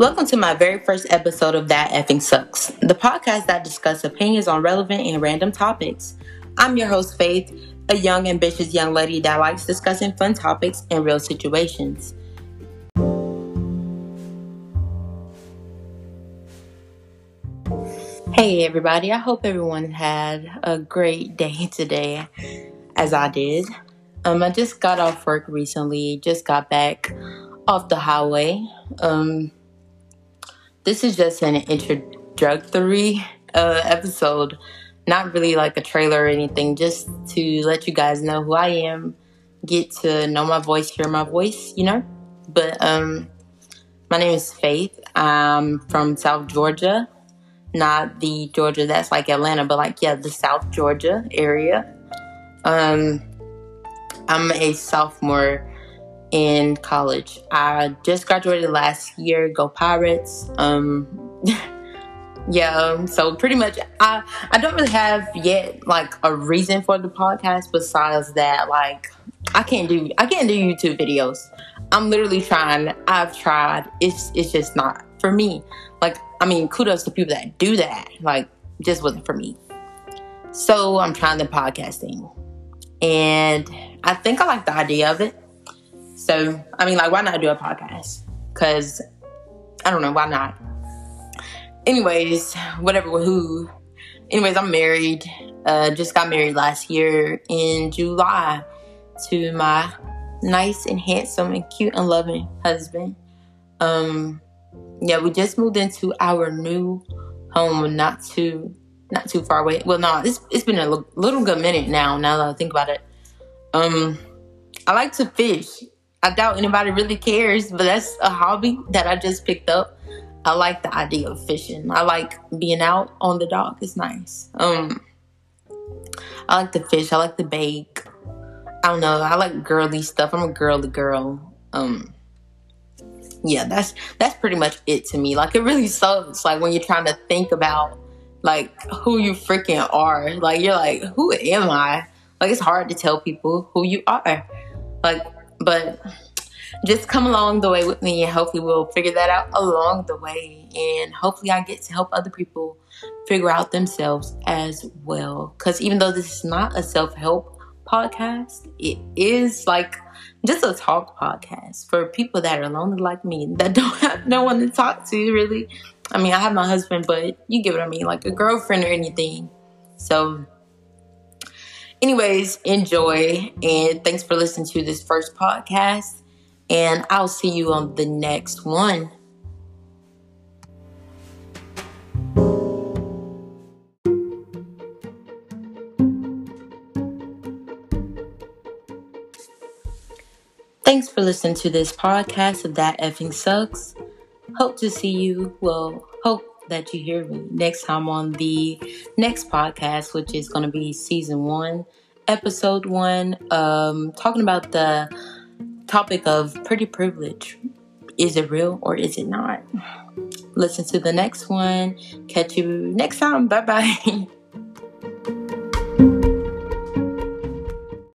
Welcome to my very first episode of That Effing Sucks, the podcast that discusses opinions on relevant and random topics. I'm your host, Faith, a young, ambitious young lady that likes discussing fun topics and real situations. Hey, everybody, I hope everyone had a great day today, as I did. Um, I just got off work recently, just got back off the highway. Um, this is just an introductory uh, episode, not really like a trailer or anything, just to let you guys know who I am, get to know my voice, hear my voice, you know. But um, my name is Faith. I'm from South Georgia, not the Georgia that's like Atlanta, but like yeah, the South Georgia area. Um, I'm a sophomore in college. I just graduated last year. Go Pirates. Um, yeah. Um, so pretty much, I I don't really have yet like a reason for the podcast besides that. Like, I can't do I can't do YouTube videos. I'm literally trying. I've tried. It's it's just not for me. Like, I mean, kudos to people that do that. Like, just wasn't for me. So I'm trying the podcasting, and I think I like the idea of it. So, I mean, like, why not do a podcast? Because, I don't know, why not? Anyways, whatever, who. Anyways, I'm married. Uh, just got married last year in July to my nice and handsome and cute and loving husband. Um, yeah, we just moved into our new home not too not too far away. Well, no, it's it's been a little good minute now. Now that I think about it, um, I like to fish. I doubt anybody really cares, but that's a hobby that I just picked up. I like the idea of fishing. I like being out on the dock. It's nice. Um, I like to fish. I like to bake. I don't know. I like girly stuff. I'm a girly girl. Um, yeah, that's that's pretty much it to me. Like it really sucks. Like when you're trying to think about like who you freaking are. Like you're like, who am I? Like it's hard to tell people who you are. Like but just come along the way with me and hopefully we'll figure that out along the way. And hopefully I get to help other people figure out themselves as well. Because even though this is not a self help podcast, it is like just a talk podcast for people that are lonely like me that don't have no one to talk to really. I mean, I have my husband, but you get what I mean, like a girlfriend or anything. So anyways, enjoy and thanks for listening to this first podcast. And I'll see you on the next one. Thanks for listening to this podcast of That Effing Sucks. Hope to see you. Well, hope that you hear me next time on the next podcast, which is going to be season one, episode one, um, talking about the topic of pretty privilege. Is it real or is it not? Listen to the next one. Catch you next time. Bye bye.